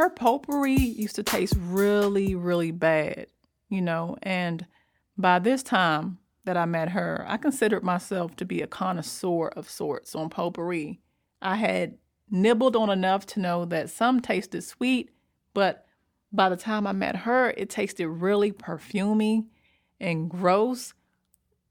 her potpourri used to taste really, really bad, you know, and by this time that I met her, I considered myself to be a connoisseur of sorts on potpourri. I had nibbled on enough to know that some tasted sweet, but by the time I met her, it tasted really perfumy and gross.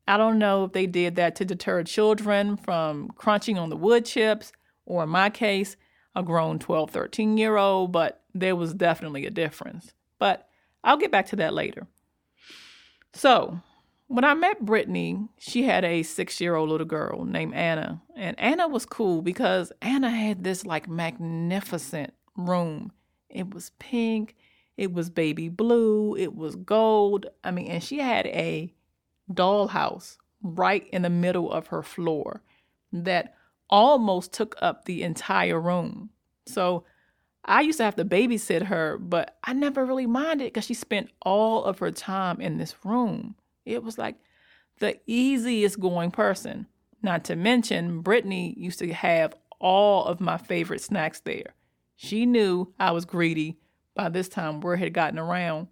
I don't know if they did that to deter children from crunching on the wood chips, or in my case, a grown 12, 13 year old, but there was definitely a difference. But I'll get back to that later. So, when I met Brittany, she had a six year old little girl named Anna. And Anna was cool because Anna had this like magnificent room. It was pink, it was baby blue, it was gold. I mean, and she had a dollhouse right in the middle of her floor that almost took up the entire room. So I used to have to babysit her, but I never really minded because she spent all of her time in this room. It was like the easiest going person. Not to mention, Brittany used to have all of my favorite snacks there. She knew I was greedy by this time, word had gotten around.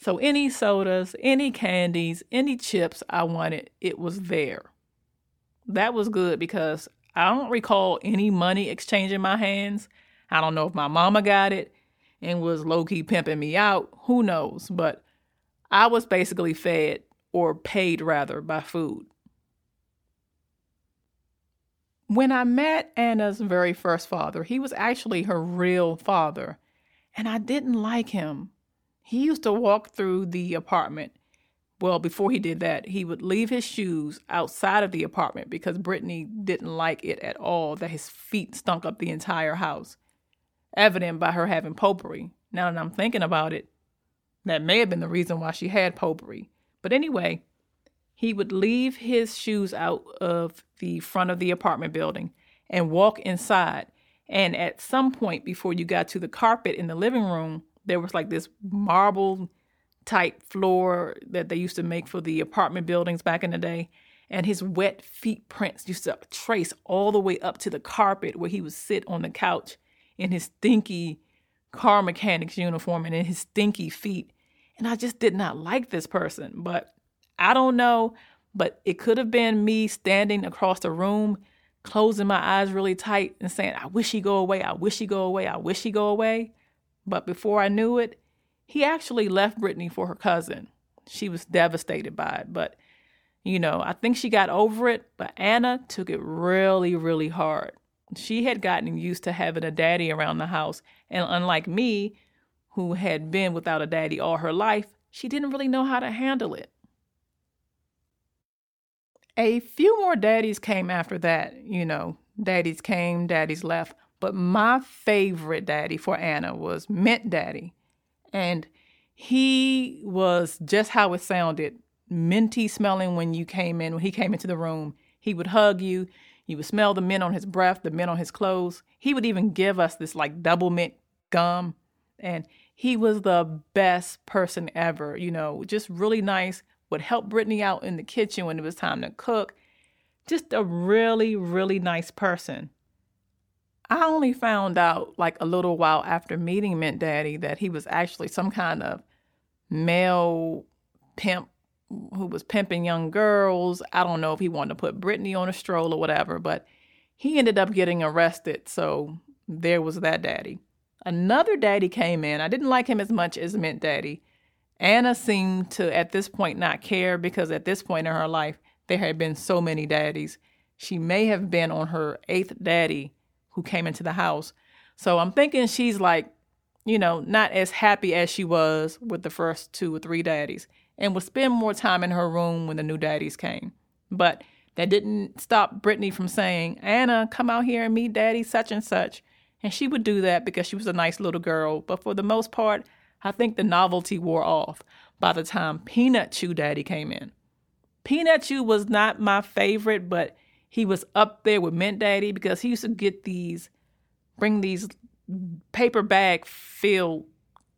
So, any sodas, any candies, any chips I wanted, it was there. That was good because I don't recall any money exchanging my hands. I don't know if my mama got it and was low key pimping me out. Who knows? But I was basically fed or paid rather by food. When I met Anna's very first father, he was actually her real father, and I didn't like him. He used to walk through the apartment. Well, before he did that, he would leave his shoes outside of the apartment because Brittany didn't like it at all that his feet stunk up the entire house evident by her having popery. Now that I'm thinking about it, that may have been the reason why she had popery. But anyway, he would leave his shoes out of the front of the apartment building and walk inside. And at some point before you got to the carpet in the living room, there was like this marble type floor that they used to make for the apartment buildings back in the day. And his wet feet prints used to trace all the way up to the carpet where he would sit on the couch in his stinky car mechanic's uniform and in his stinky feet. And I just did not like this person. But I don't know, but it could have been me standing across the room, closing my eyes really tight and saying, I wish he go away, I wish he go away, I wish he go away. But before I knew it, he actually left Brittany for her cousin. She was devastated by it, but you know, I think she got over it, but Anna took it really, really hard. She had gotten used to having a daddy around the house, and unlike me, who had been without a daddy all her life, she didn't really know how to handle it. A few more daddies came after that, you know, daddies came, daddies left, but my favorite daddy for Anna was Mint Daddy. And he was just how it sounded minty smelling when you came in, when he came into the room. He would hug you. You would smell the mint on his breath, the mint on his clothes. He would even give us this like double mint gum. And he was the best person ever, you know, just really nice, would help Brittany out in the kitchen when it was time to cook. Just a really, really nice person. I only found out like a little while after meeting Mint Daddy that he was actually some kind of male pimp who was pimping young girls. I don't know if he wanted to put Brittany on a stroll or whatever, but he ended up getting arrested. So there was that daddy. Another daddy came in. I didn't like him as much as Mint Daddy. Anna seemed to, at this point, not care because at this point in her life, there had been so many daddies. She may have been on her eighth daddy who came into the house. So I'm thinking she's like, you know, not as happy as she was with the first two or three daddies and would spend more time in her room when the new daddies came. But that didn't stop Brittany from saying, Anna, come out here and meet daddy such and such. And she would do that because she was a nice little girl. But for the most part, I think the novelty wore off by the time Peanut Chew Daddy came in. Peanut Chew was not my favorite, but he was up there with Mint Daddy because he used to get these, bring these paper bag filled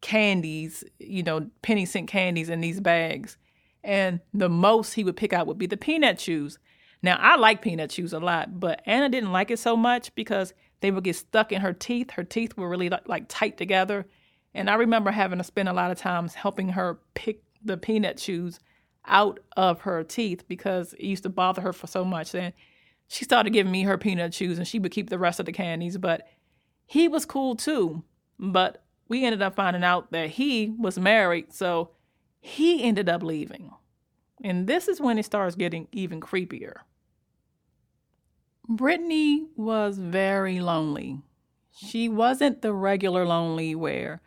candies, you know, penny cent candies in these bags. And the most he would pick out would be the peanut chews. Now, I like peanut chews a lot, but Anna didn't like it so much because they would get stuck in her teeth. Her teeth were really like, tight together. And I remember having to spend a lot of times helping her pick the peanut chews out of her teeth because it used to bother her for so much. And she started giving me her peanut chews and she would keep the rest of the candies. But he was cool too. But we ended up finding out that he was married. So he ended up leaving. And this is when it starts getting even creepier. Brittany was very lonely. She wasn't the regular lonely where,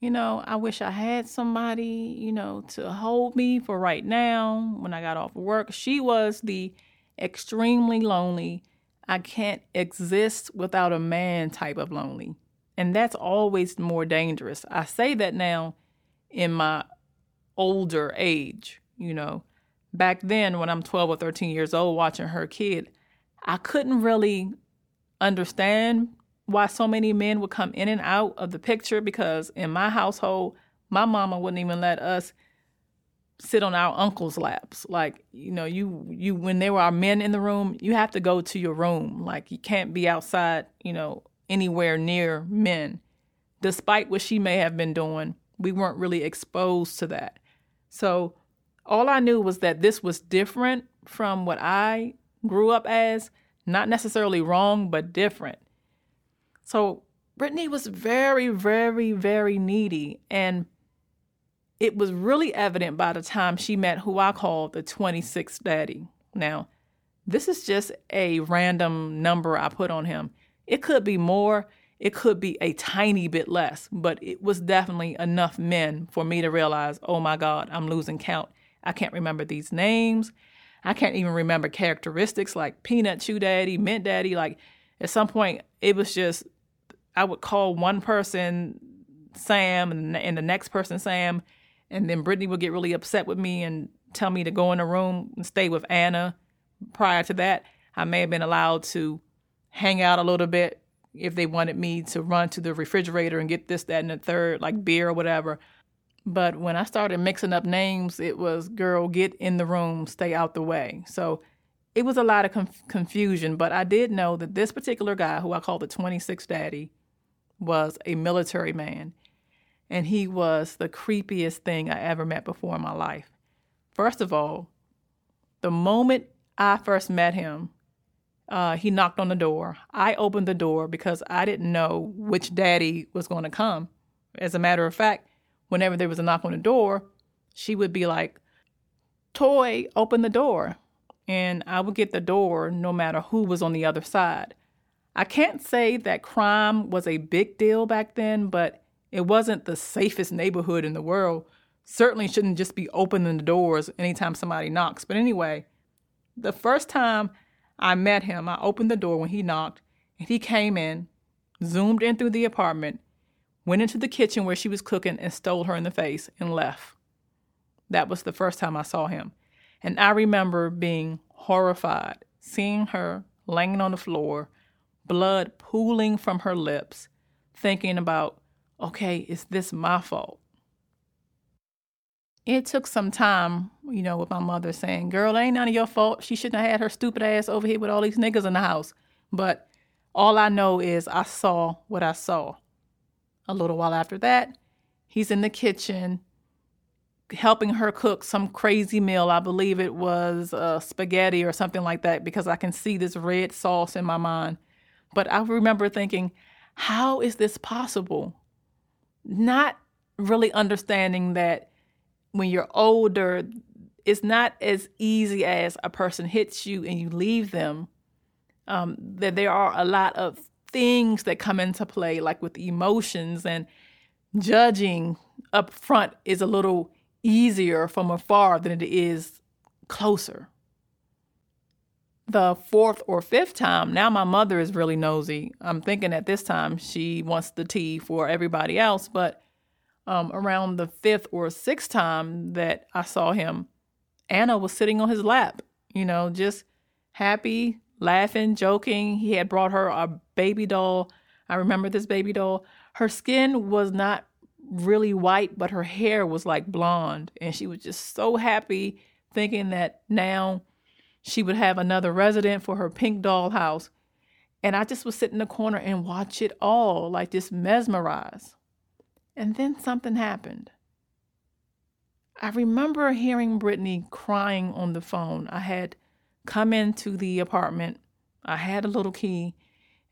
you know, I wish I had somebody, you know, to hold me for right now when I got off work. She was the extremely lonely, I can't exist without a man type of lonely. And that's always more dangerous. I say that now in my older age, you know. Back then, when I'm 12 or 13 years old watching her kid, I couldn't really understand why so many men would come in and out of the picture because in my household, my mama wouldn't even let us sit on our uncle's laps. Like, you know, you you when there are men in the room, you have to go to your room. Like you can't be outside, you know, anywhere near men. Despite what she may have been doing, we weren't really exposed to that. So all I knew was that this was different from what I grew up as, not necessarily wrong, but different. So Brittany was very, very, very needy. And it was really evident by the time she met who I call the 26th daddy. Now, this is just a random number I put on him. It could be more, it could be a tiny bit less, but it was definitely enough men for me to realize, oh my God, I'm losing count. I can't remember these names. I can't even remember characteristics like peanut chew daddy, mint daddy. Like at some point, it was just, I would call one person Sam and, the next person Sam. And then Brittany would get really upset with me and tell me to go in a room and stay with Anna. Prior to that, I may have been allowed to hang out a little bit if they wanted me to run to the refrigerator and get this, that, and the third, like beer or whatever. But when I started mixing up names, it was girl, get in the room, stay out the way. So it was a lot of conf- confusion, but I did know that this particular guy, who I call the 26 Daddy, was a military man. And he was the creepiest thing I ever met before in my life. First of all, the moment I first met him, uh, he knocked on the door. I opened the door because I didn't know which daddy was going to come. As a matter of fact, whenever there was a knock on the door, she would be like, Toy, open the door. And I would get the door no matter who was on the other side. I can't say that crime was a big deal back then, but it wasn't the safest neighborhood in the world. Certainly shouldn't just be opening the doors anytime somebody knocks. But anyway, the first time I met him, I opened the door when he knocked, and he came in, zoomed in through the apartment, went into the kitchen where she was cooking and stole her in the face and left. That was the first time I saw him. And I remember being horrified, seeing her laying on the floor, blood pooling from her lips, thinking about, okay, is this my fault? It took some time, you know, with my mother saying, Girl, ain't none of your fault. She shouldn't have had her stupid ass over here with all these niggas in the house. But all I know is I saw what I saw. A little while after that, he's in the kitchen helping her cook some crazy meal. I believe it was uh, spaghetti or something like that because I can see this red sauce in my mind. But I remember thinking, how is this possible? Not really understanding that when you're older, it's not as easy as a person hits you and you leave them. Um, that there are a lot of things that come into play, like with emotions and judging up front is a little easier from afar than it is closer. The fourth or fifth time, now my mother is really nosy. I'm thinking at this time she wants the tea for everybody else, but um, around the fifth or sixth time that I saw him, Anna was sitting on his lap, you know, just happy, laughing, joking. He had brought her a baby doll. I remember this baby doll. Her skin was not really white, but her hair was like blonde. And she was just so happy thinking that now she would have another resident for her pink doll house. And I just would sit in the corner and watch it all, like just mesmerized. And then something happened. I remember hearing Brittany crying on the phone. I had come into the apartment, I had a little key,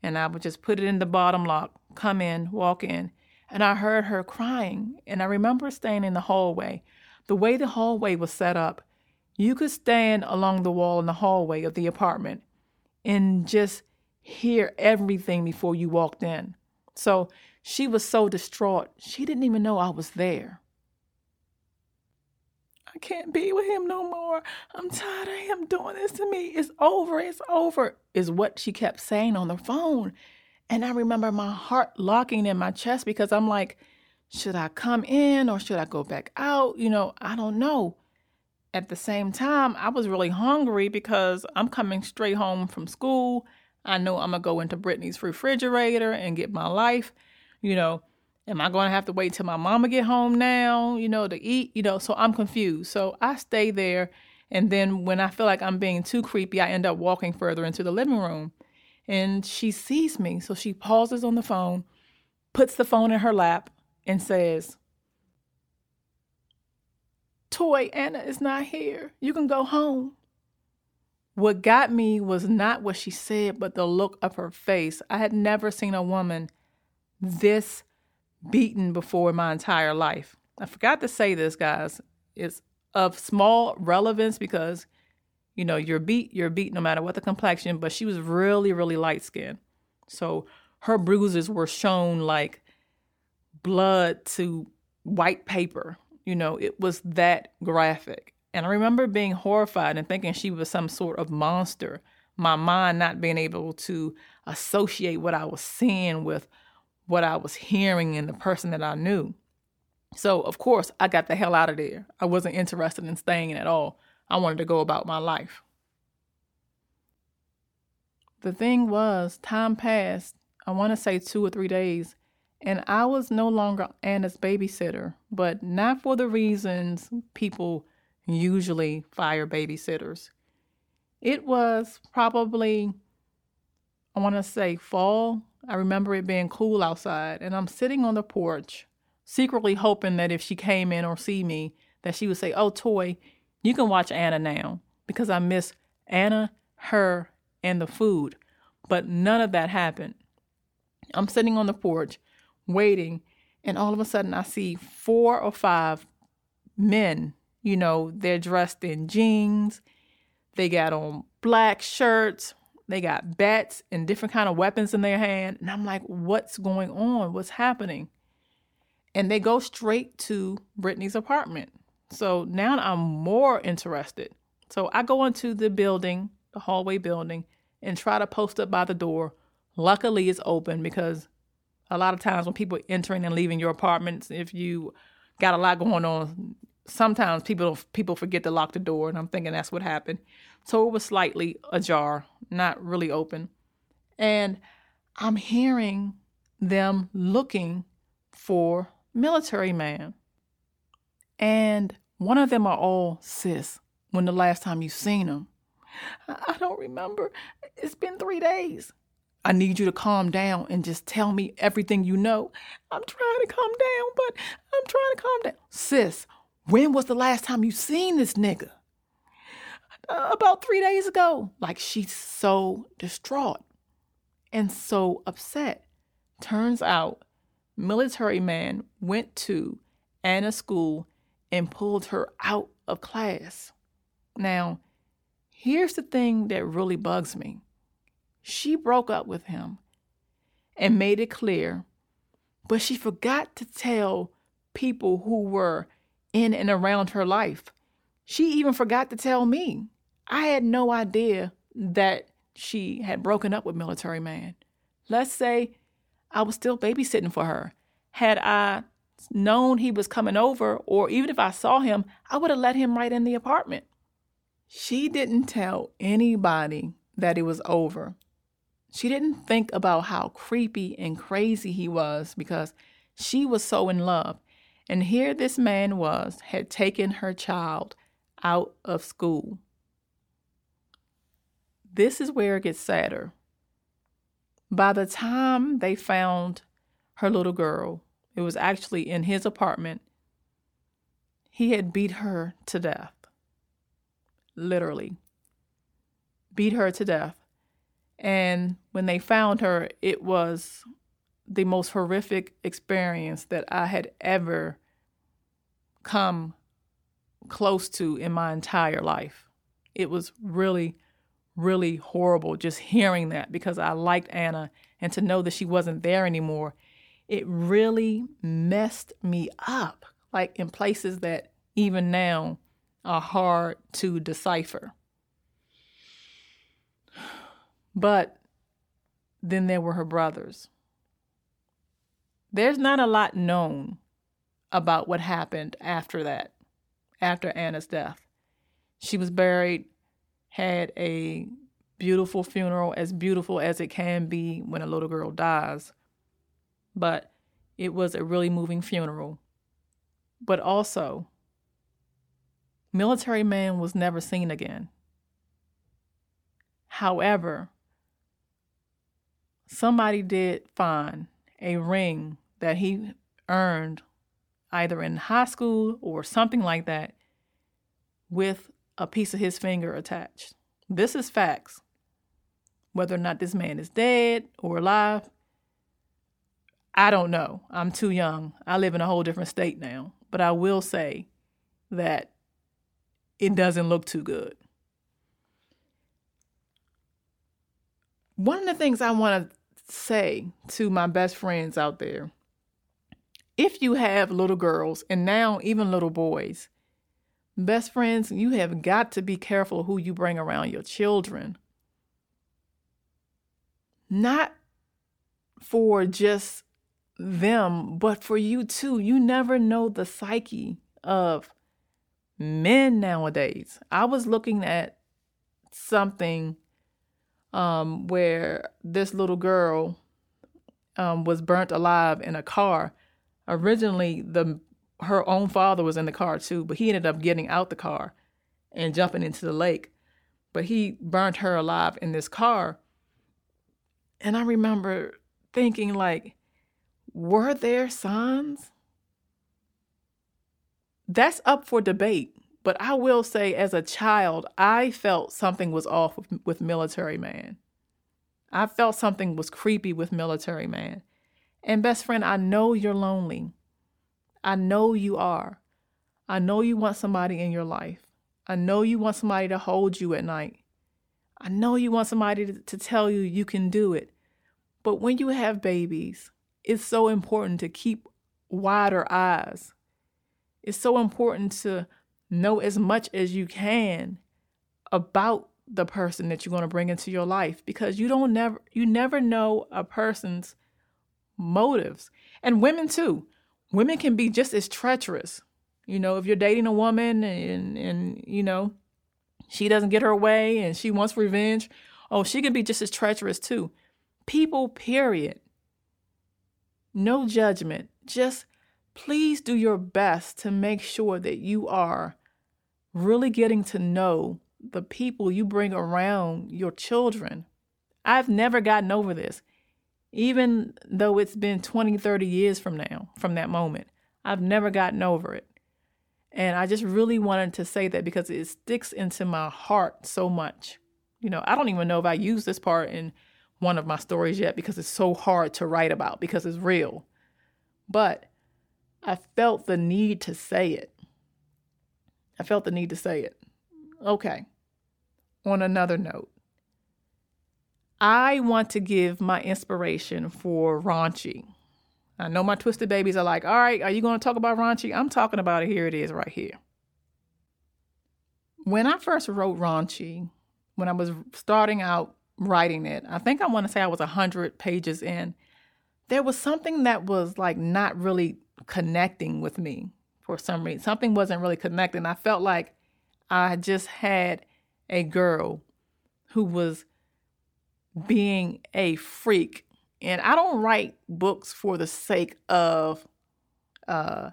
and I would just put it in the bottom lock, come in, walk in, and I heard her crying. And I remember staying in the hallway. The way the hallway was set up, you could stand along the wall in the hallway of the apartment and just hear everything before you walked in. So she was so distraught, she didn't even know I was there. I can't be with him no more. I'm tired of him doing this to me. It's over. It's over, is what she kept saying on the phone. And I remember my heart locking in my chest because I'm like, should I come in or should I go back out? You know, I don't know. At the same time, I was really hungry because I'm coming straight home from school. I know I'm going to go into Brittany's refrigerator and get my life. You know, am I going to have to wait till my mama get home now, you know, to eat? You know, so I'm confused. So I stay there. And then when I feel like I'm being too creepy, I end up walking further into the living room. And she sees me. So she pauses on the phone, puts the phone in her lap, and says, Toy, Anna is not here. You can go home. What got me was not what she said, but the look of her face. I had never seen a woman this beaten before in my entire life. I forgot to say this, guys. It's of small relevance because, you know, you're beat, you're beat no matter what the complexion, but she was really, really light skinned. So her bruises were shown like blood to white paper. You know, it was that graphic. And I remember being horrified and thinking she was some sort of monster. My mind not being able to associate what I was seeing with what I was hearing and the person that I knew. So, of course, I got the hell out of there. I wasn't interested in staying at all. I wanted to go about my life. The thing was, time passed, I want to say two or three days, and I was no longer Anna's babysitter, but not for the reasons people usually fire babysitters. It was probably, I want to say, fall. I remember it being cool outside, and I'm sitting on the porch, secretly hoping that if she came in or see me, that she would say, "Oh, Toy, you can watch Anna now," because I miss Anna, her, and the food. But none of that happened. I'm sitting on the porch, waiting, and all of a sudden I see four or five men. You know, they're dressed in jeans, they got on black shirts, they got bats and different kind of weapons in their hand. And I'm like, what's going on? What's happening? And they go straight to Brittany's apartment. So now I'm more interested. So I go into the building, the hallway building, and try to post up by the door. Luckily, it's open because a lot of times when people entering and leaving your apartments, if you got a lot going on, sometimes people people forget to lock the door, and I'm thinking that's what happened. So it was slightly ajar, not really open, and I'm hearing them looking for military man, and one of them are all sis. When the last time you seen him? I don't remember. It's been three days. I need you to calm down and just tell me everything you know. I'm trying to calm down, but I'm trying to calm down. Sis, when was the last time you seen this nigga? Uh, about three days ago. Like she's so distraught and so upset. Turns out, military man went to Anna's school and pulled her out of class. Now, here's the thing that really bugs me she broke up with him and made it clear, but she forgot to tell people who were in and around her life. She even forgot to tell me. I had no idea that she had broken up with military man. Let's say I was still babysitting for her. Had I known he was coming over, or even if I saw him, I would have let him right in the apartment. She didn't tell anybody that it was over. She didn't think about how creepy and crazy he was because she was so in love. And here this man was, had taken her child out of school. This is where it gets sadder. By the time they found her little girl, it was actually in his apartment. He had beat her to death. Literally. Beat her to death. And when they found her, it was the most horrific experience that I had ever come close to in my entire life. It was really, really horrible just hearing that because I liked Anna and to know that she wasn't there anymore. It really messed me up, like in places that even now are hard to decipher. But then there were her brothers. There's not a lot known about what happened after that, after Anna's death. She was buried, had a beautiful funeral, as beautiful as it can be when a little girl dies. But it was a really moving funeral. But also, military man was never seen again. However, somebody did find a ring that he earned either in high school or something like that with a piece of his finger attached. This is facts. Whether or not this man is dead or alive, I don't know. I'm too young. I live in a whole different state now. But I will say that it doesn't look too good. One of the things I want to say to my best friends out there if you have little girls and now even little boys, best friends, you have got to be careful who you bring around your children. Not for just them, but for you too. You never know the psyche of men nowadays. I was looking at something um, where this little girl um, was burnt alive in a car. Originally, the her own father was in the car too, but he ended up getting out the car and jumping into the lake. But he burnt her alive in this car. And I remember thinking, like, were there signs? That's up for debate. But I will say, as a child, I felt something was off with, with Military Man. I felt something was creepy with Military Man. And best friend, I know you're lonely. I know you are. I know you want somebody in your life. I know you want somebody to hold you at night. I know you want somebody to, to tell you you can do it. But when you have babies, it's so important to keep wider eyes. It's so important to know as much as you can about the person that you're going to bring into your life because you don't never you never know a person's motives and women too women can be just as treacherous you know if you're dating a woman and and you know she doesn't get her way and she wants revenge oh she can be just as treacherous too people period no judgment just please do your best to make sure that you are really getting to know the people you bring around your children. I've never gotten over this. Even though it's been 20, 30 years from now, from that moment, I've never gotten over it. And I just really wanted to say that because it sticks into my heart so much. You know, I don't even know if I use this part in one of my stories yet because it's so hard to write about because it's real. But I felt the need to say it. I felt the need to say it. Okay. On another note, I want to give my inspiration for raunchy. I know my twisted babies are like, all right, are you going to talk about raunchy? I'm talking about it. Here it is right here. When I first wrote raunchy, when I was starting out writing it, I think I want to say I was 100 pages in, there was something that was like not really connecting with me for some reason. Something wasn't really connecting. I felt like I just had a girl who was being a freak. And I don't write books for the sake of uh,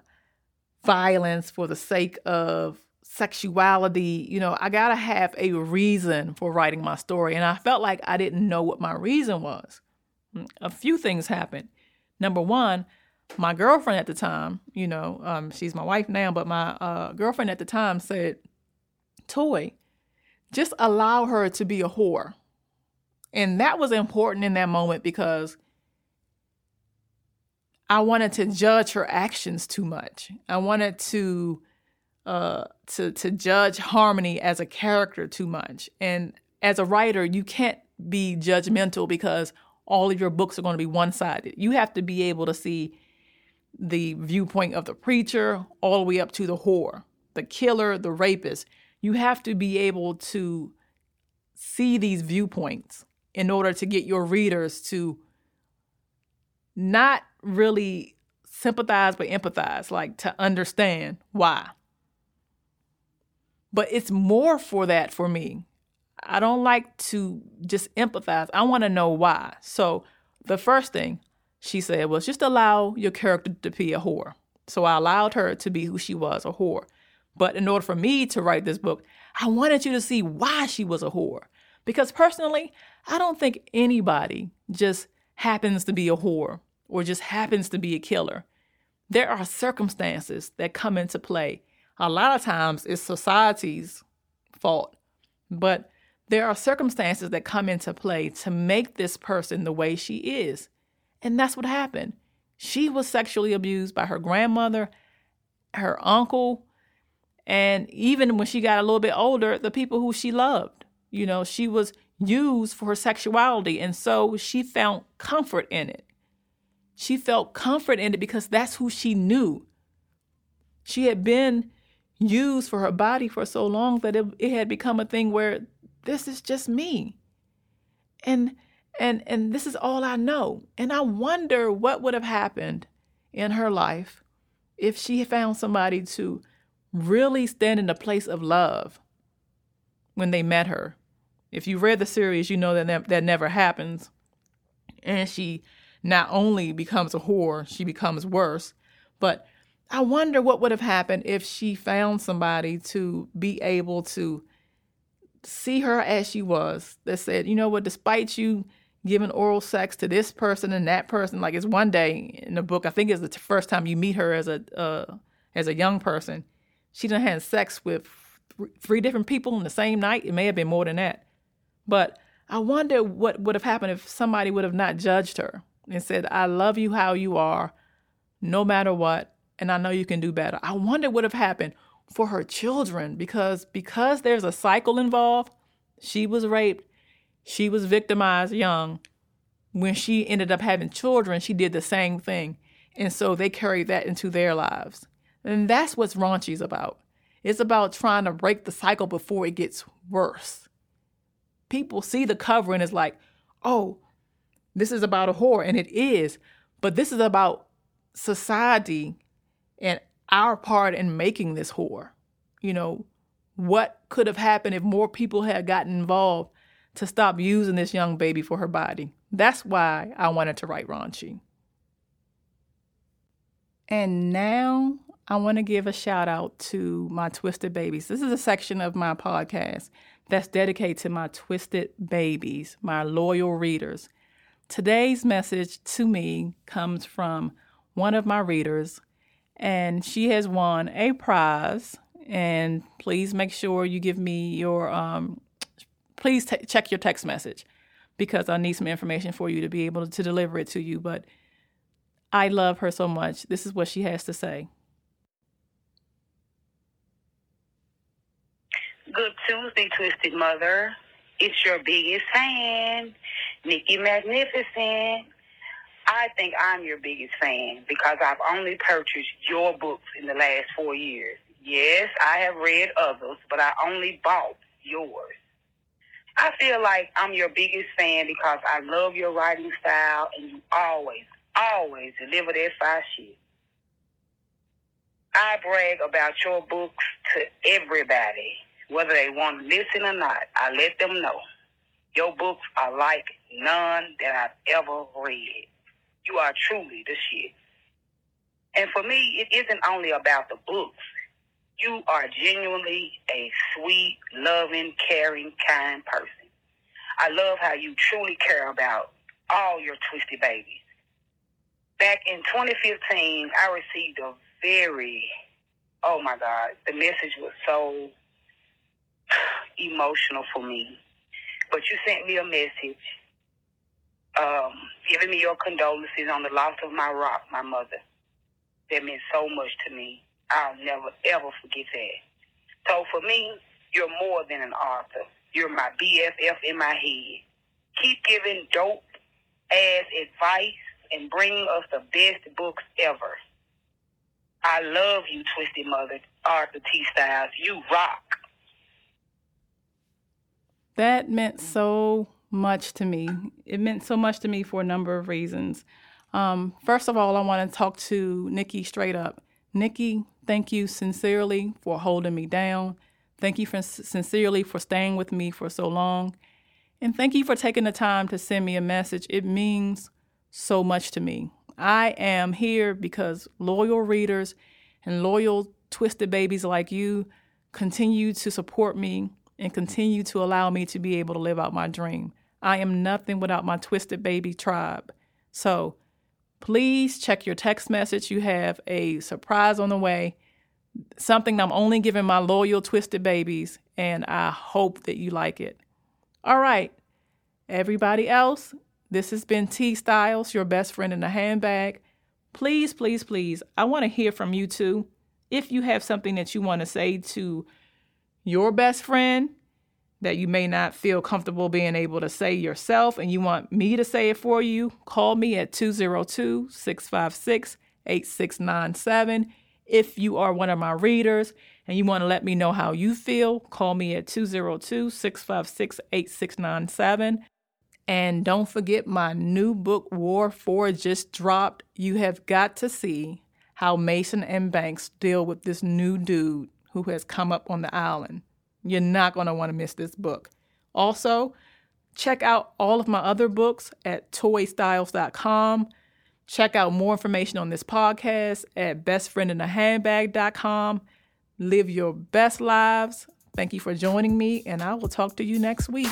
violence, for the sake of sexuality. You know, I got to have a reason for writing my story. And I felt like I didn't know what my reason was. a few things happened. Number one, my girlfriend at the time, you know, um, she's my wife now, but my uh, girlfriend at the time said, Toy, just allow her to be a whore. And that was important in that moment because I wanted to judge her actions too much. I wanted to uh, to to judge Harmony as a character too much. And as a writer, you can't be judgmental because all of your books are going to be one sided. You have to be able to see the viewpoint of the preacher all the way up to the whore, the killer, the rapist. You have to be able to see these viewpoints in order to get your readers to not really sympathize but empathize, like to understand why. But it's more for that for me. I don't like to just empathize. I want to know why. So the first thing she said was just allow your character to be a whore. So I allowed her to be who she was, a whore. But in order for me to write this book, I wanted you to see why she was a whore. Because personally, I don't think anybody just happens to be a whore or just happens to be a killer. There are circumstances that come into play. A lot of times it's society's fault, but there are circumstances that come into play to make this person the way she is. And that's what happened. She was sexually abused by her grandmother, her uncle, and even when she got a little bit older, the people who she loved. You know, she was used for her sexuality. And so she found comfort in it. She felt comfort in it because that's who she knew. She had been used for her body for so long that it, it had become a thing where this is just me. And and and this is all I know. And I wonder what would have happened in her life if she found somebody to really stand in a place of love when they met her. If you read the series, you know that ne- that never happens. And she not only becomes a whore, she becomes worse. But I wonder what would have happened if she found somebody to be able to see her as she was that said, you know what, despite you giving oral sex to this person and that person, like it's one day in the book, I think it's the first time you meet her as a uh, as a young person, she done had sex with three different people in the same night. It may have been more than that. But I wonder what would have happened if somebody would have not judged her and said, I love you how you are, no matter what, and I know you can do better. I wonder what would have happened for her children because because there's a cycle involved. She was raped, she was victimized young. When she ended up having children, she did the same thing. And so they carried that into their lives. And that's what raunchy's about. It's about trying to break the cycle before it gets worse. People see the cover and it's like, oh, this is about a whore, and it is, but this is about society and our part in making this whore. You know, what could have happened if more people had gotten involved to stop using this young baby for her body? That's why I wanted to write Raunchy. And now I want to give a shout out to my Twisted Babies. This is a section of my podcast that's dedicated to my Twisted Babies, my loyal readers. Today's message to me comes from one of my readers, and she has won a prize. And please make sure you give me your, um, please t- check your text message because I need some information for you to be able to deliver it to you. But I love her so much. This is what she has to say. Good Tuesday, Twisted Mother. It's your biggest fan, Nikki Magnificent. I think I'm your biggest fan because I've only purchased your books in the last four years. Yes, I have read others, but I only bought yours. I feel like I'm your biggest fan because I love your writing style and you always, always deliver that fire shit. I brag about your books to everybody whether they want to listen or not. I let them know. Your books are like none that I've ever read. You are truly the shit. And for me, it isn't only about the books. You are genuinely a sweet, loving, caring, kind person. I love how you truly care about all your twisted babies. Back in 2015, I received a very, oh my God, the message was so emotional for me. But you sent me a message um, giving me your condolences on the loss of my rock, my mother. That meant so much to me. I'll never, ever forget that. So for me, you're more than an author. You're my BFF in my head. Keep giving dope ass advice and bringing us the best books ever. I love you, Twisted Mother, Author T. Styles. You rock. That meant so much to me. It meant so much to me for a number of reasons. Um, first of all, I want to talk to Nikki straight up. Nikki, thank you sincerely for holding me down. Thank you for sincerely for staying with me for so long. And thank you for taking the time to send me a message. It means so much to me. I am here because loyal readers and loyal twisted babies like you continue to support me and continue to allow me to be able to live out my dream. I am nothing without my twisted baby tribe. So please check your text message. You have a surprise on the way something I'm only giving my loyal twisted babies, and I hope that you like it. All right, everybody else, this has been T Styles, your best friend in a handbag. Please, please, please, I want to hear from you too. If you have something that you want to say to your best friend that you may not feel comfortable being able to say yourself and you want me to say it for you, call me at 202 656 8697 if you are one of my readers and you want to let me know how you feel, call me at 202 656 8697. And don't forget, my new book, War 4, just dropped. You have got to see how Mason and Banks deal with this new dude who has come up on the island. You're not going to want to miss this book. Also, check out all of my other books at toystyles.com. Check out more information on this podcast at bestfriendinahandbag.com. Live your best lives. Thank you for joining me, and I will talk to you next week.